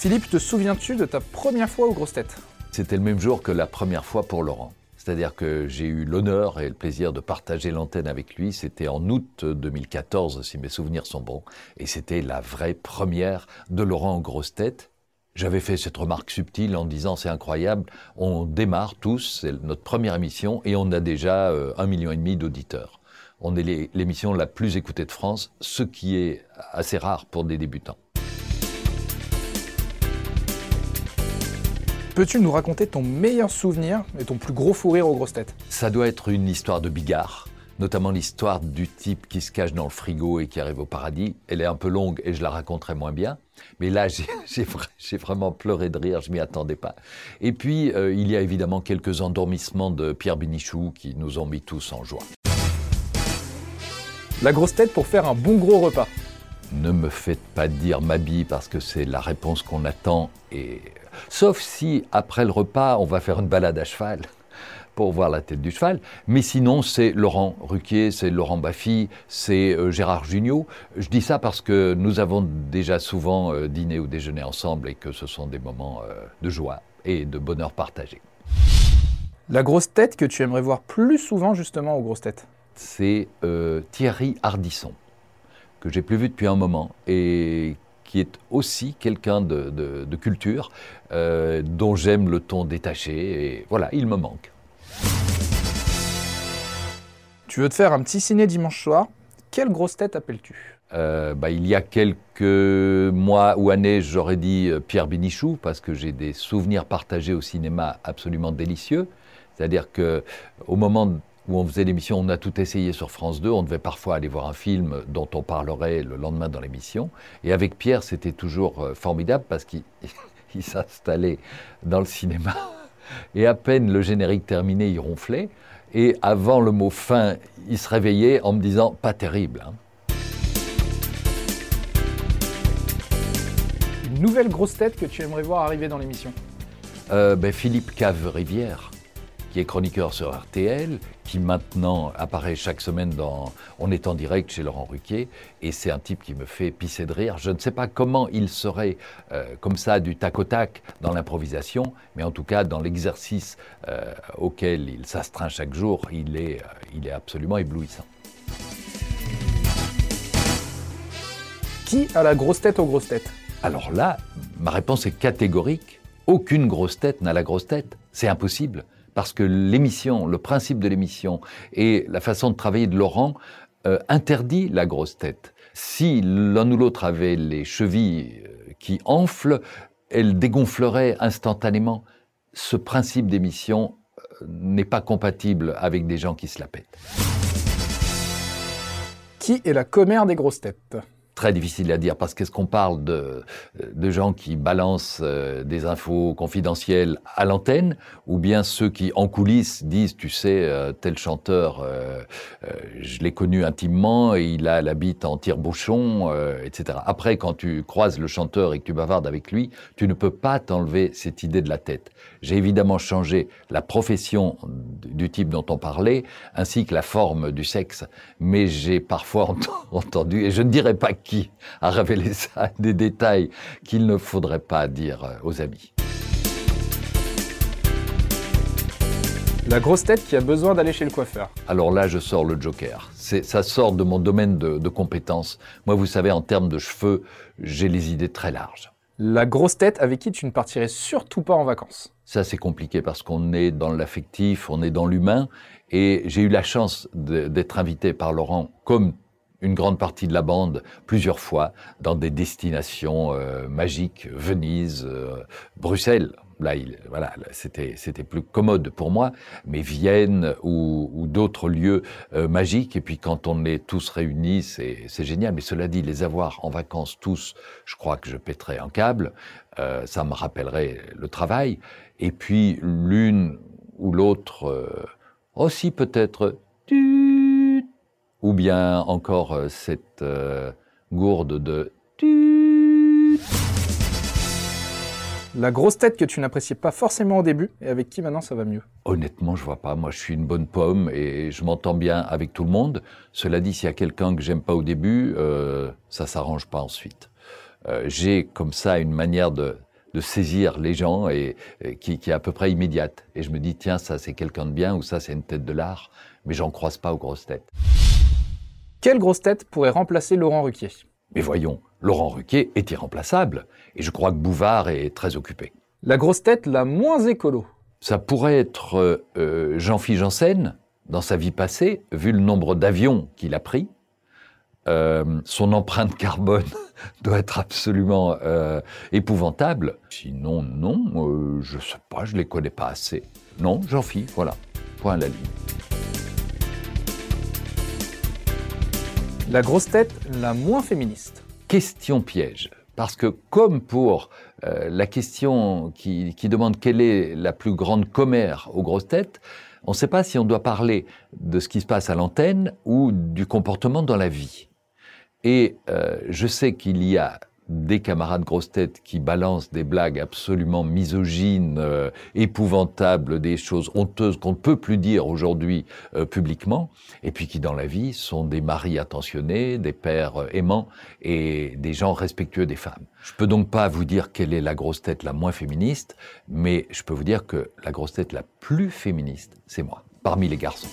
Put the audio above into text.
Philippe, te souviens-tu de ta première fois aux grosses têtes? C'était le même jour que la première fois pour Laurent. C'est-à-dire que j'ai eu l'honneur et le plaisir de partager l'antenne avec lui. C'était en août 2014, si mes souvenirs sont bons. Et c'était la vraie première de Laurent aux grosses têtes. J'avais fait cette remarque subtile en disant c'est incroyable, on démarre tous, c'est notre première émission et on a déjà euh, un million et demi d'auditeurs. On est l'émission la plus écoutée de France, ce qui est assez rare pour des débutants. Peux-tu nous raconter ton meilleur souvenir et ton plus gros fou rire aux grosses têtes? Ça doit être une histoire de bigard, notamment l'histoire du type qui se cache dans le frigo et qui arrive au paradis. Elle est un peu longue et je la raconterai moins bien. Mais là, j'ai vraiment pleuré de rire, je m'y attendais pas. Et puis, euh, il y a évidemment quelques endormissements de Pierre Benichou qui nous ont mis tous en joie. La grosse tête pour faire un bon gros repas. Ne me faites pas dire ma bille parce que c'est la réponse qu'on attend. Et... Sauf si, après le repas, on va faire une balade à cheval pour voir la tête du cheval. Mais sinon, c'est Laurent Ruquier, c'est Laurent Baffy, c'est euh, Gérard Jugnot. Je dis ça parce que nous avons déjà souvent euh, dîné ou déjeuné ensemble et que ce sont des moments euh, de joie et de bonheur partagé. La grosse tête que tu aimerais voir plus souvent justement aux grosses têtes? C'est Thierry Hardisson que j'ai plus vu depuis un moment et qui est aussi quelqu'un de, culture, euh, dont j'aime le ton détaché. Et voilà, il me manque. Tu veux te faire un petit ciné dimanche soir? Quelle grosse tête appelles-tu? Euh, bah, il y a quelques mois ou années, j'aurais dit euh, Pierre Binichou, parce que j'ai des souvenirs partagés au cinéma absolument délicieux. C'est-à-dire que au moment où on faisait l'émission, on a tout essayé sur France 2. On devait parfois aller voir un film dont on parlerait le lendemain dans l'émission. Et avec Pierre, c'était toujours euh, formidable parce qu'il s'installait dans le cinéma. Et à peine le générique terminé, il ronflait. Et avant le mot fin, il se réveillait en me disant pas terrible. Hein. Une nouvelle grosse tête que tu aimerais voir arriver dans l'émission? Euh, ben, Philippe Cave-Rivière qui est chroniqueur sur RTL, qui maintenant apparaît chaque semaine dans On est en direct chez Laurent Ruquier, et c'est un type qui me fait pisser de rire. Je ne sais pas comment il serait euh, comme ça du tac au tac dans l'improvisation, mais en tout cas dans l'exercice euh, auquel il s'astreint chaque jour, il est, euh, il est absolument éblouissant. Qui a la grosse tête aux grosses têtes? Alors là, ma réponse est catégorique. Aucune grosse tête n'a la grosse tête. C'est impossible parce que l'émission, le principe de l'émission et la façon de travailler de Laurent euh, interdit la grosse tête. Si l'un ou l'autre avait les chevilles euh, qui enflent, elle dégonflerait instantanément. Ce principe d'émission euh, n'est pas compatible avec des gens qui se la pètent. Qui est la commère des grosses têtes? Très difficile à dire parce qu'est-ce qu'on parle de, de gens qui balancent euh, des infos confidentielles à l'antenne ou bien ceux qui en coulisses disent tu sais euh, tel chanteur euh, je l'ai connu intimement et il a la bite en tire-bouchon etc. Après quand tu croises le chanteur et que tu bavardes avec lui tu ne peux pas t'enlever cette idée de la tête. J'ai évidemment changé la profession du type dont on parlait ainsi que la forme du sexe mais j'ai parfois entendu et je ne dirais pas a révélé ça, des détails qu'il ne faudrait pas dire euh, aux amis. La grosse tête qui a besoin d'aller chez le coiffeur. Alors là, je sors le joker. Ça sort de mon domaine de, de compétences. Moi, vous savez, en termes de cheveux, j'ai les idées très larges. La grosse tête avec qui tu ne partirais surtout pas en vacances. Ça, c'est compliqué parce qu'on est dans l'affectif, on est dans l'humain. Et j'ai eu la chance d'être invité par Laurent, comme une grande partie de la bande plusieurs fois dans des destinations euh, magiques, Venise, euh, Bruxelles. Là, il, voilà, c'était c'était plus commode pour moi, mais Vienne ou, ou d'autres lieux euh, magiques. Et puis quand on est tous réunis, c'est c'est génial. Mais cela dit, les avoir en vacances tous, je crois que je pèterais un câble. ça me rappellerait le travail. Et puis l'une ou l'autre aussi peut-être ou bien encore euh, cette euh, gourde de la grosse tête que tu n'appréciais pas forcément au début et avec qui maintenant ça va mieux? Honnêtement, je vois pas. Moi, je suis une bonne pomme et je m'entends bien avec tout le monde. Cela dit, s'il y a quelqu'un que j'aime pas au début, euh, ça s'arrange pas ensuite. Euh, J'ai comme ça une manière de de saisir les gens et, qui, qui, est à peu près immédiate. Et je me dis, tiens, ça c'est quelqu'un de bien ou ça c'est une tête de l'art, mais j'en croise pas aux grosses têtes. Quelle grosse tête pourrait remplacer Laurent Ruquier? Mais voyons, Laurent Ruquier est irremplaçable et je crois que Bouvard est très occupé. La grosse tête la moins écolo Ça pourrait être euh, Jean-Philippe Janssen dans sa vie passée, vu le nombre d'avions qu'il a pris. Euh, son empreinte carbone doit être absolument euh, épouvantable. Sinon, non, euh, je sais pas, je les connais pas assez. Non, j'en fie, voilà, point à la ligne. La grosse tête la moins féministe. Question piège. Parce que comme pour la question qui, qui demande quelle est la plus grande commère aux grosses têtes, on ne sait pas si on doit parler de ce qui se passe à l'antenne ou du comportement dans la vie. Et euh, je sais qu'il y a des camarades grosses têtes qui balancent des blagues absolument misogynes, euh, épouvantables, des choses honteuses qu'on ne peut plus dire aujourd'hui euh, publiquement, et puis qui dans la vie sont des maris attentionnés, des pères aimants et des gens respectueux des femmes. Je peux donc pas vous dire quelle est la grosse tête la moins féministe, mais je peux vous dire que la grosse tête la plus féministe, c'est moi, parmi les garçons.